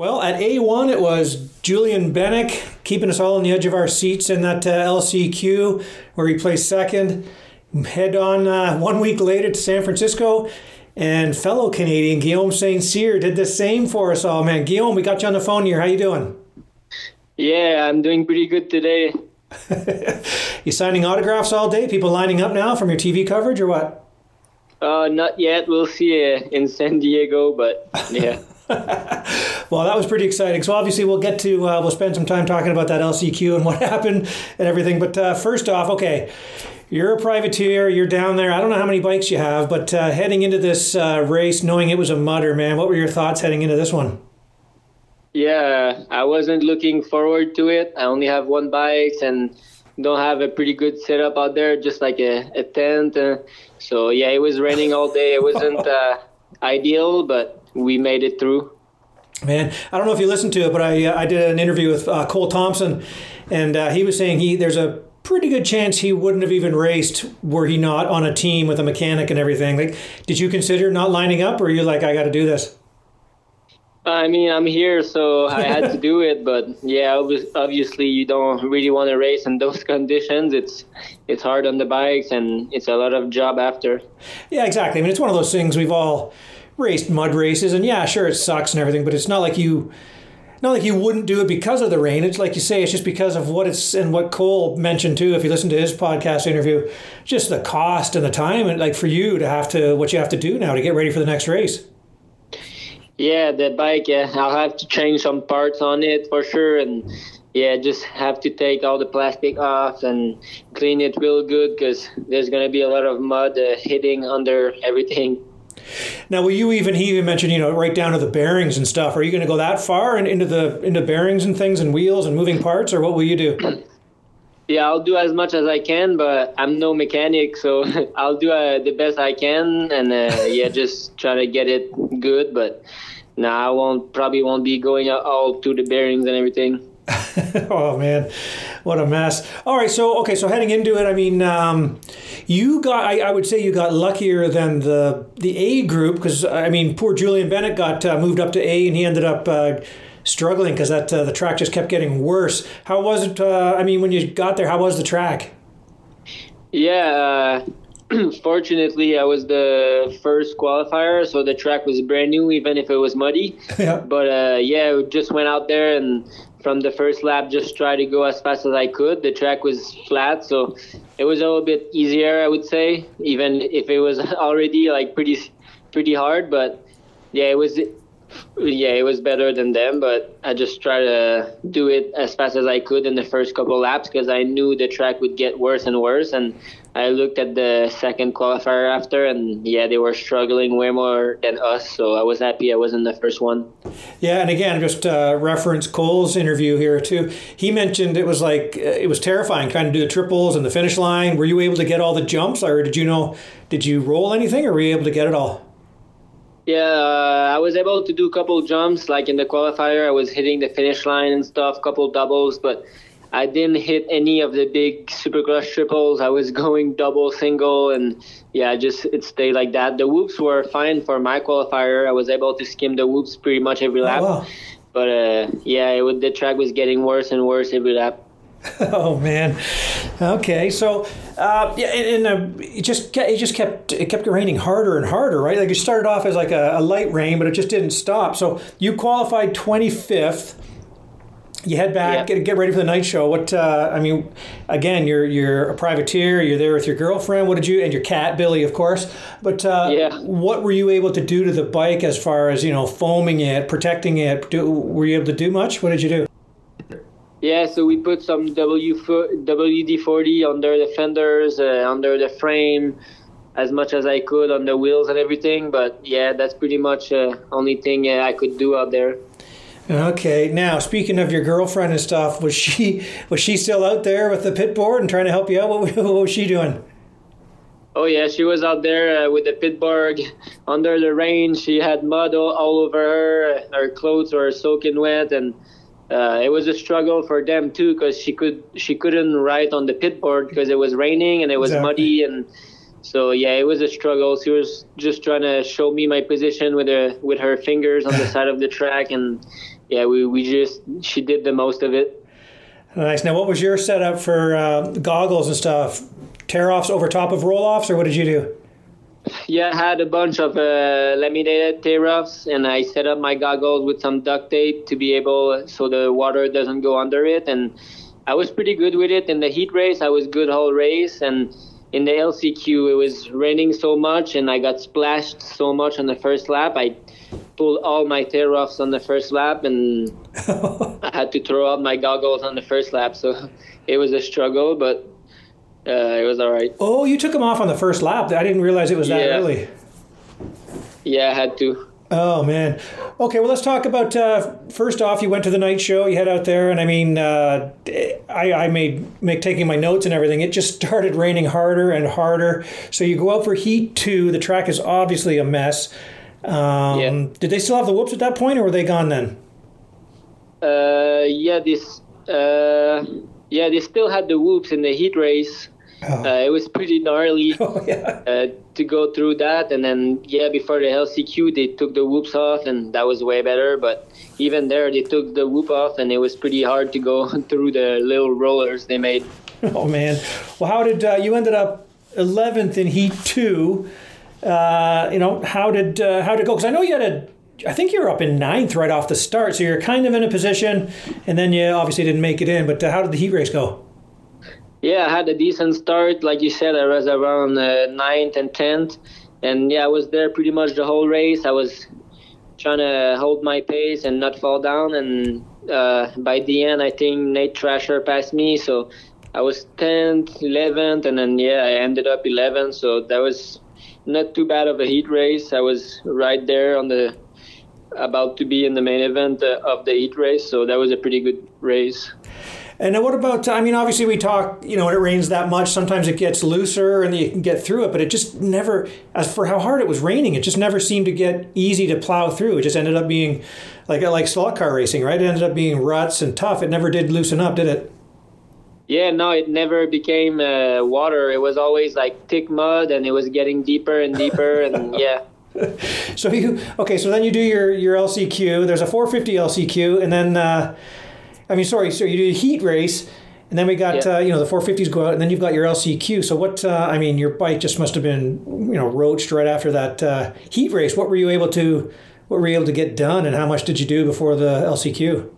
Well, at A1, it was Julien Benek keeping us all on the edge of our seats in that uh, LCQ where he placed second. Head on uh, one week later to San Francisco, and fellow Canadian Guillaume St. Cyr did the same for us all, man. Guillaume, we got you on the phone here. How you doing? Yeah, I'm doing pretty good today. you signing autographs all day? People lining up now from your TV coverage or what? Uh, not yet. We'll see uh, in San Diego, but yeah. well, that was pretty exciting. So obviously, we'll get to uh, we'll spend some time talking about that LCQ and what happened and everything. But uh, first off, okay, you're a privateer. You're down there. I don't know how many bikes you have, but uh, heading into this uh, race, knowing it was a mudder, man, what were your thoughts heading into this one? Yeah, I wasn't looking forward to it. I only have one bike and don't have a pretty good setup out there, just like a, a tent. Uh, so yeah, it was raining all day. It wasn't uh, ideal, but we made it through. Man, I don't know if you listened to it, but I uh, I did an interview with uh, Cole Thompson, and uh, he was saying he there's a pretty good chance he wouldn't have even raced were he not on a team with a mechanic and everything. Like, did you consider not lining up, or are you like, I got to do this? I mean, I'm here, so I had to do it. But yeah, obviously, you don't really want to race in those conditions. It's it's hard on the bikes, and it's a lot of job after. Yeah, exactly. I mean, it's one of those things we've all raced mud races, and yeah, sure, it sucks and everything, but it's not like you. Not like you wouldn't do it because of the rain. It's like you say, it's just because of what it's and what Cole mentioned too. If you listen to his podcast interview, just the cost and the time, and like for you to have to what you have to do now to get ready for the next race. Yeah, the bike. Yeah, I'll have to change some parts on it for sure, and yeah, just have to take all the plastic off and clean it real good because there's gonna be a lot of mud uh, hitting under everything. Now, will you even? He even mentioned, you know, right down to the bearings and stuff. Are you going to go that far and into the into bearings and things and wheels and moving parts, or what will you do? Yeah, I'll do as much as I can, but I'm no mechanic, so I'll do uh, the best I can, and uh, yeah, just try to get it good. But now nah, I won't probably won't be going all to the bearings and everything. oh man, what a mess! All right, so okay, so heading into it, I mean, um, you got I, would say you got luckier than the the A group because I mean, poor Julien Benek got uh, moved up to A and he ended up. Uh, struggling because that uh, the track just kept getting worse. How was it? Uh, I mean, when you got there, how was the track? Yeah, uh, fortunately, I was the first qualifier, so the track was brand new, even if it was muddy. yeah. But uh, yeah, just went out there and from the first lap just try to go as fast as I could. The track was flat, so it was a little bit easier, I would say, even if it was already like pretty pretty hard. But yeah, it was yeah, it was better than them, but I just tried to do it as fast as I could in the first couple laps because I knew the track would get worse and worse. And I looked at the second qualifier after, and yeah, they were struggling way more than us. So I was happy I wasn't the first one. Yeah, and again, just uh, reference Cole's interview here too. He mentioned it was like uh, it was terrifying trying to do the triples and the finish line. Were you able to get all the jumps, or did you know? Did you roll anything, or were you able to get it all? Yeah, uh, I was able to do a couple jumps. Like in the qualifier, I was hitting the finish line and stuff, couple doubles, but I didn't hit any of the big supercross triples. I was going double, single, and yeah, just it stayed like that. The whoops were fine for my qualifier. I was able to skim the whoops pretty much every lap. Oh, wow. But uh, yeah, it, the track was getting worse and worse every lap. oh man. Okay, so uh, yeah, and, and uh, it just it just kept it kept raining harder and harder, right? Like it started off as like a, a light rain, but it just didn't stop. So you qualified twenty fifth. You head back, get, get ready for the night show. What uh, I mean, again, you're you're a privateer. You're there with your girlfriend. What did you and your cat Billy, of course. But uh, yeah. what were you able to do to the bike as far as you know, foaming it, protecting it? Do, were you able to do much? What did you do? Yeah, so we put some W WD-40 under the fenders, uh, under the frame, as much as I could on the wheels and everything. But yeah, that's pretty much uh, only thing uh, I could do out there. Okay. Now, speaking of your girlfriend and stuff, was she was she still out there with the pit board and trying to help you out? What, what was she doing? Oh yeah, she was out there uh, with the pit board under the rain. She had mud all, all over her. Her clothes were soaking wet, and uh, it was a struggle for them too because she could she couldn't ride on the pit board because it was raining and it was exactly. muddy and so yeah it was a struggle she was just trying to show me my position with her with her fingers on the side of the track and yeah, we, we just she did the most of it. Nice. Now, what was your setup for uh, goggles and stuff? Tear offs over top of roll offs, or what did you do? Yeah, I had a bunch of uh, laminated tear offs, and I set up my goggles with some duct tape to be able so the water doesn't go under it. And I was pretty good with it in the heat race. I was good whole race, and in the LCQ it was raining so much, and I got splashed so much on the first lap. I pulled all my tear offs on the first lap, and I had to throw out my goggles on the first lap. So it was a struggle, but uh, it was all right. Oh, you took them off on the first lap. I didn't realize it was that Yeah. early. Yeah, I had to. Oh man. Okay, well let's talk about. Uh, first off, you went to the night show. You head out there, and I mean, uh, I, I made make taking my notes and everything. It just started raining harder and harder. So you go out for heat two. The track is obviously a mess. Um, Yeah. Did they still have the whoops at that point, or were they gone then? Uh, yeah, this. Uh, yeah, they still had the whoops in the heat race. Oh, Uh, it was pretty gnarly oh yeah. To go through that, and then yeah, before the LCQ, they took the whoops off, and that was way better. But even there, they took the whoop off, and it was pretty hard to go through the little rollers they made. Oh man. Well, how did uh, you ended up 11th in heat two? Uh, you know, how did uh, how did it go? Because I know you had a. I think you were up in ninth right off the start, so you're kind of in a position, and then you obviously didn't make it in. But uh, how did the heat race go? Yeah, I had a decent start. Like you said, I was around uh, ninth and tenth, and yeah, I was there pretty much the whole race. I was trying to hold my pace and not fall down. And uh, by the end, I think Nate Thrasher passed me, so I was tenth, eleventh, and then yeah, I ended up eleventh. So that was not too bad of a heat race. I was right there on the about to be in the main event uh, of the heat race, so that was a pretty good race. And what about? I mean, obviously we talk. You know, when it rains that much, sometimes it gets looser and you can get through it. But it just never. As for how hard it was raining, it just never seemed to get easy to plow through. It just ended up being like like slot car racing, right? It ended up being ruts and tough. It never did loosen up, did it? Yeah, no, it never became uh, water. It was always like thick mud, and it was getting deeper and deeper, and yeah. So you okay? So then you do your your LCQ. There's a 450 LCQ, and then uh, I mean, sorry, so you do a heat race, and then we got Yeah. uh, you know the 450s go out, and then you've got your LCQ. So what? Uh, I mean, your bike just must have been you know roached right after that uh, heat race. What were you able to what were you able to get done, and how much did you do before the LCQ?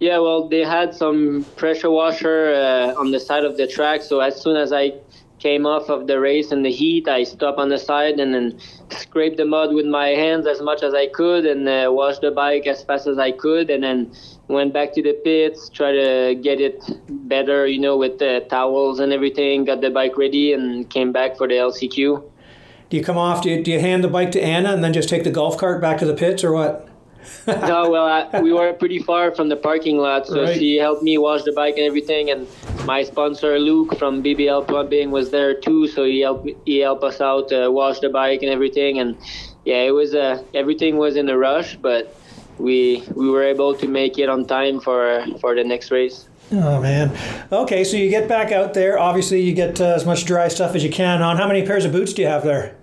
Yeah, well, they had some pressure washer uh, on the side of the track. So as soon as I came off of the race in the heat, I stopped on the side and then scraped the mud with my hands as much as I could and uh, washed the bike as fast as I could. And then went back to the pits, try to get it better, you know, with the towels and everything. Got the bike ready and came back for the LCQ. Do you come off? Do you, do you hand the bike to Anna and then just take the golf cart back to the pits, or what? no, well, I, we were pretty far from the parking lot, so Right. she helped me wash the bike and everything. And my sponsor Luke from BBL Plumbing was there too, so he helped he helped us out uh, wash the bike and everything. And yeah, it was uh, everything was in a rush, but we we were able to make it on time for for the next race. Oh man. Okay, so you get back out there. Obviously, you get uh, as much dry stuff as you can on. How many pairs of boots do you have there?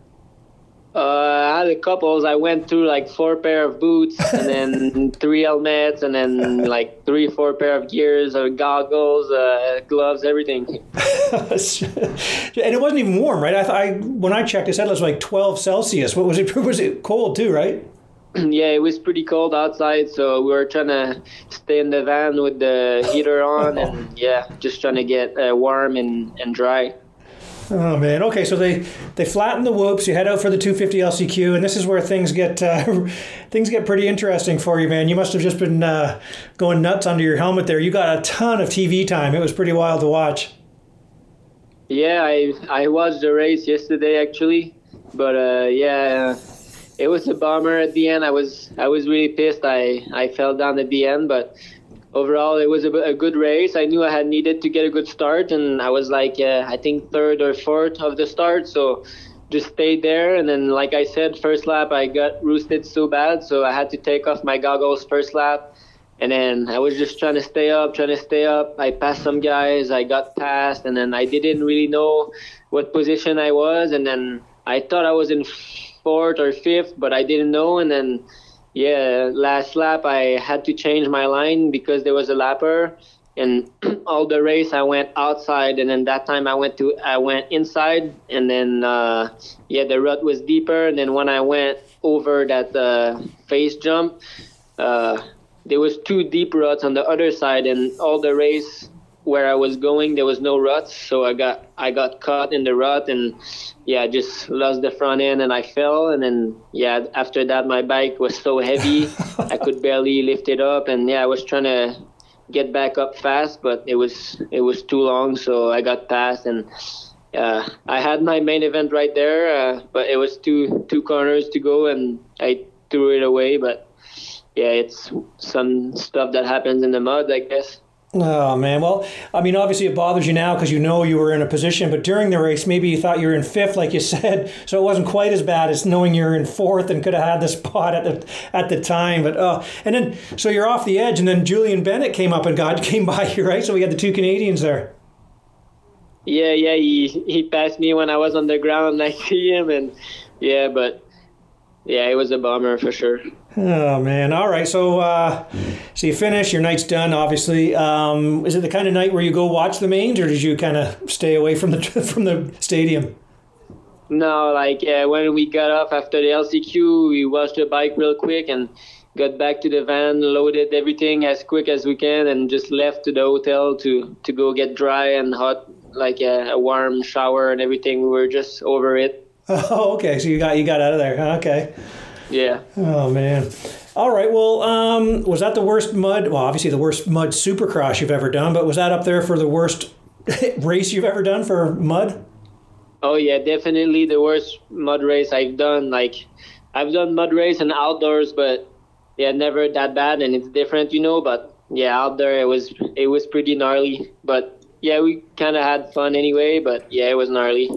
Uh, I had a couples. I went through like four pair of boots, and then three helmets, and then like three, four pair of gears, or goggles, uh, gloves, everything. and it wasn't even warm, right? I, th- I when I checked, it said it was like 12 Celsius. What was it? Was it cold too, right? yeah, it was pretty cold outside, so we were trying to stay in the van with the heater on, and yeah, just trying to get uh, warm and, and dry. Oh man. Okay, so they they flatten the whoops. You head out for the 250 LCQ, and this is where things get uh, things get pretty interesting for you, man. You must have just been uh, going nuts under your helmet there. You got a ton of TV time. It was pretty wild to watch. Yeah, I I watched the race yesterday actually, but uh, yeah, it was a bummer at the end. I was I was really pissed. I I fell down at the end, but overall it was a, a good race. I knew I had needed to get a good start, and I was like uh, I think third or fourth of the start, so just stayed there. And then, like I said, first lap I got roosted so bad, so I had to take off my goggles first lap. And then I was just trying to stay up, trying to stay up. I passed some guys, I got passed, and then I didn't really know what position I was. And then I thought I was in fourth or fifth, but I didn't know. And then yeah, last lap I had to change my line because there was a lapper, and all the race I went outside, and then that time I went to I went inside, and then uh, yeah, the rut was deeper, and then when I went over that uh, face jump, uh, there was two deep ruts on the other side, and all the race where I was going there was no ruts, so I got I got caught in the rut and yeah, just lost the front end and I fell and then yeah, after that my bike was so heavy I could barely lift it up and yeah, I was trying to get back up fast, but it was it was too long, so I got past and. Uh, I had my main event right there, uh, but it was two two corners to go, and I threw it away. But yeah, it's some stuff that happens in the mud, I guess. Oh man, well, I mean, obviously it bothers you now because you know you were in a position, but during the race, maybe you thought you were in fifth, like you said, so it wasn't quite as bad as knowing you're in fourth and could have had the spot at the at the time. But oh, and then so you're off the edge, and then Julien Benek came up and got came by you, right? So we had the two Canadians there. Yeah, yeah, he he passed me when I was on the ground. I see him, and yeah, but yeah, it was a bummer for sure. Oh man! All right, so uh, so you finish. Your night's done. Obviously, um, is it the kind of night where you go watch the mains, or did you kind of stay away from the from the stadium? No, like uh, when we got off after the LCQ, we washed the bike real quick and got back to the van, loaded everything as quick as we can, and just left to the hotel to to go get dry and hot, like a, a warm shower and everything. We were just over it. Oh, okay. So you got you got out of there. Okay. Yeah. Oh man. All right. Well, um, was that the worst mud? Well, obviously the worst mud supercross you've ever done, but was that up there for the worst race you've ever done for mud? Oh yeah, definitely the worst mud race I've done. Like I've done mud race and outdoors, but yeah, never that bad, and it's different, you know. But yeah, out there it was it was pretty gnarly, but yeah, we kind of had fun anyway. But yeah, it was gnarly.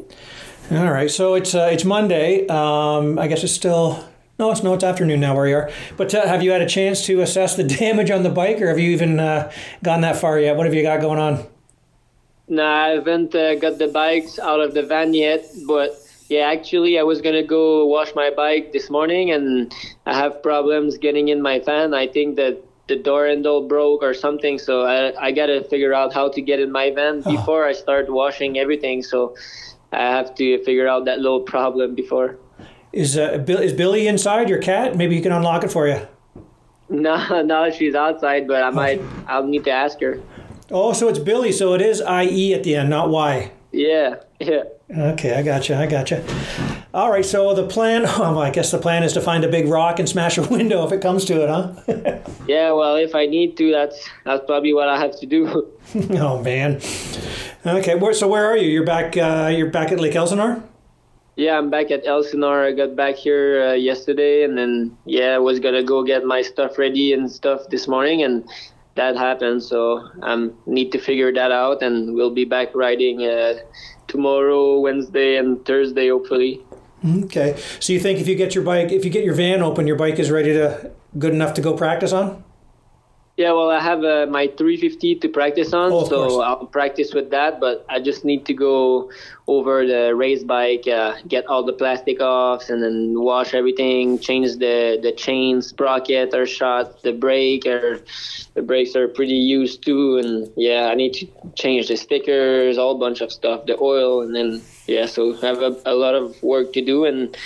All right, so it's uh, it's Monday. Um, I guess it's still no, it's no, it's afternoon now where you are. But uh, have you had a chance to assess the damage on the bike, or have you even uh, gone that far yet? What have you got going on? No, I haven't uh, got the bikes out of the van yet. But yeah, actually, I was gonna go wash my bike this morning, and I have problems getting in my van. I think that the door handle broke or something, so I I gotta figure out how to get in my van oh. before I start washing everything. So I have to figure out that little problem before. Is uh, is Billy inside your cat? Maybe you can unlock it for you. No, no, she's outside, but I might. I'll need to ask her. Oh, so it's Billy. So it is I E at the end, not Y. Yeah, yeah. Okay, I got you. I got you. All right. So the plan. Well, I guess the plan is to find a big rock and smash a window if it comes to it, huh? yeah. Well, if I need to, that's that's probably what I have to do. oh man. Okay. So where are you? You're back. Uh, you're back at Lake Elsinore. Yeah, I'm back at Elsinore. I got back here uh, yesterday, and then yeah, I was gonna go get my stuff ready and stuff this morning, and that happened. So I um, need to figure that out, and we'll be back riding uh, tomorrow, Wednesday, and Thursday, hopefully. Okay. So you think if you get your bike, if you get your van open, your bike is ready to good enough to go practice on? Yeah, well, I have uh, my 350 to practice on, oh, so course. I'll practice with that. But I just need to go over the race bike, uh, get all the plastic off, and then wash everything, change the the chain sprocket or shot, the brake or the brakes are pretty used to, and yeah, I need to change the stickers, all bunch of stuff, the oil, and then yeah, so I have a, a lot of work to do and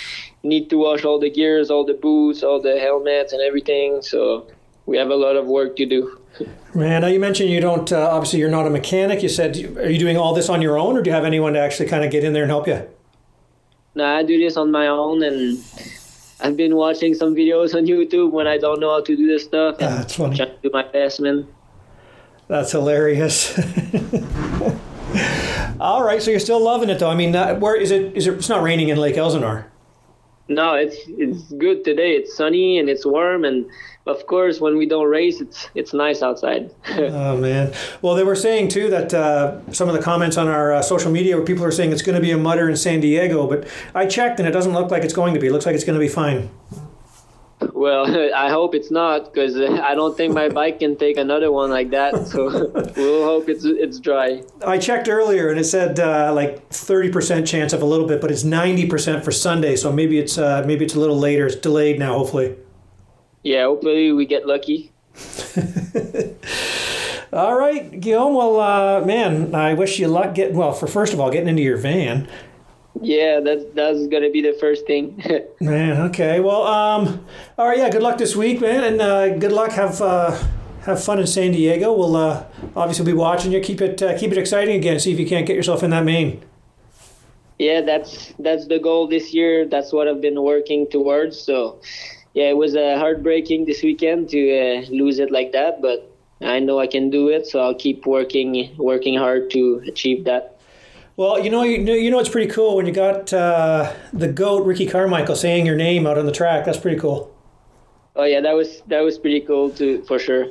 need to wash all the gears, all the boots, all the helmets, and everything. So we have a lot of work to do. Man, now you mentioned you don't. Uh, obviously, you're not a mechanic. You said, are you doing all this on your own, or do you have anyone to actually kind of get in there and help you? No, I do this on my own, and I've been watching some videos on YouTube when I don't know how to do this stuff. Ah, that's funny. Trying to do my best, man. That's hilarious. all right, so you're still loving it, though. I mean, uh, where is it? Is it? It's not raining in Lake Elsinore. No, it's it's good today. It's sunny and it's warm, and of course, when we don't race, it's it's nice outside. oh man! Well, they were saying too that uh, some of the comments on our uh, social media where people are saying it's going to be a mudder in San Diego, but I checked and it doesn't look like it's going to be. It looks like it's going to be fine. Well, I hope it's not because I don't think my bike can take another one like that. So we'll hope it's it's dry. I checked earlier and it said uh, like thirty percent chance of a little bit, but it's ninety percent for Sunday. So maybe it's uh, maybe it's a little later. It's delayed now, hopefully. yeah, hopefully we get lucky. all right, Guillaume. Well, uh, man, I wish you luck. Getting well for first of all getting into your van. Yeah, that's that's gonna be the first thing. man, okay. Well, um, all right. Yeah, good luck this week, man, and uh, good luck. Have uh, have fun in San Diego. We'll uh, obviously be watching you. Keep it uh, keep it exciting again. See if you can't get yourself in that main. Yeah, that's that's the goal this year. That's what I've been working towards. So, yeah, it was uh, heartbreaking this weekend to uh, lose it like that, but I know I can do it. So I'll keep working working hard to achieve that. Well, you know, you know, you know, it's pretty cool when you got uh, the goat Ricky Carmichael saying your name out on the track. That's pretty cool. Oh yeah, that was that was pretty cool too, for sure.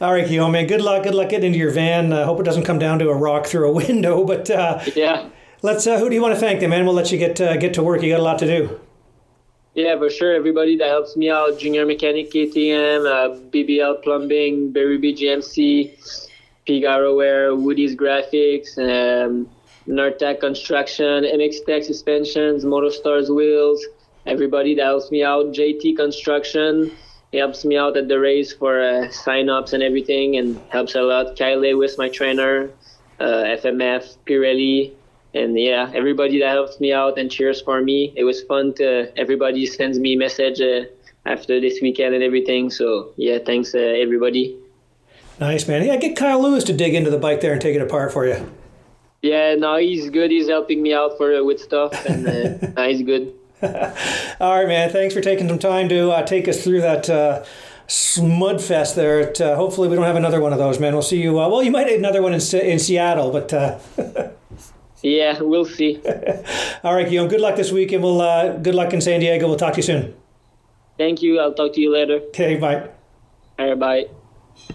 All right, Guillaume, man. Good luck. Good luck getting into your van. I uh, hope it doesn't come down to a rock through a window. But uh, yeah, let's. Uh, who do you want to thank, then, man? We'll let you get uh, get to work. You got a lot to do. Yeah, for sure. Everybody that helps me out: Junior Mechanic KTM, uh, BBL Plumbing, Barry BGMC, Pigaro Wear, Woody's Graphics, um, Construction, MX Tech Suspensions, Motostars Wheels everybody that helps me out. JT Construction he helps me out at the race for uh, sign-ups and everything and helps a lot. Kyle Lewis, my trainer, uh, FMF, Pirelli, and yeah, everybody that helps me out and cheers for me. It was fun to everybody sends me message uh, after this weekend and everything. So yeah, thanks uh, everybody. Nice man. Yeah, get Kyle Lewis to dig into the bike there and take it apart for you. Yeah, no, he's good. He's helping me out for with stuff, and uh, he's good. All right, man. Thanks for taking some time to uh, take us through that uh, smud fest there. At, uh, hopefully, we don't have another one of those, man. We'll see you. Uh, well, you might have another one in, in Seattle, but. Uh, yeah, we'll see. All right, Guillaume. Good luck this week, and we'll uh, good luck in San Diego. We'll talk to you soon. Thank you. I'll talk to you later. Okay, bye. All right, bye.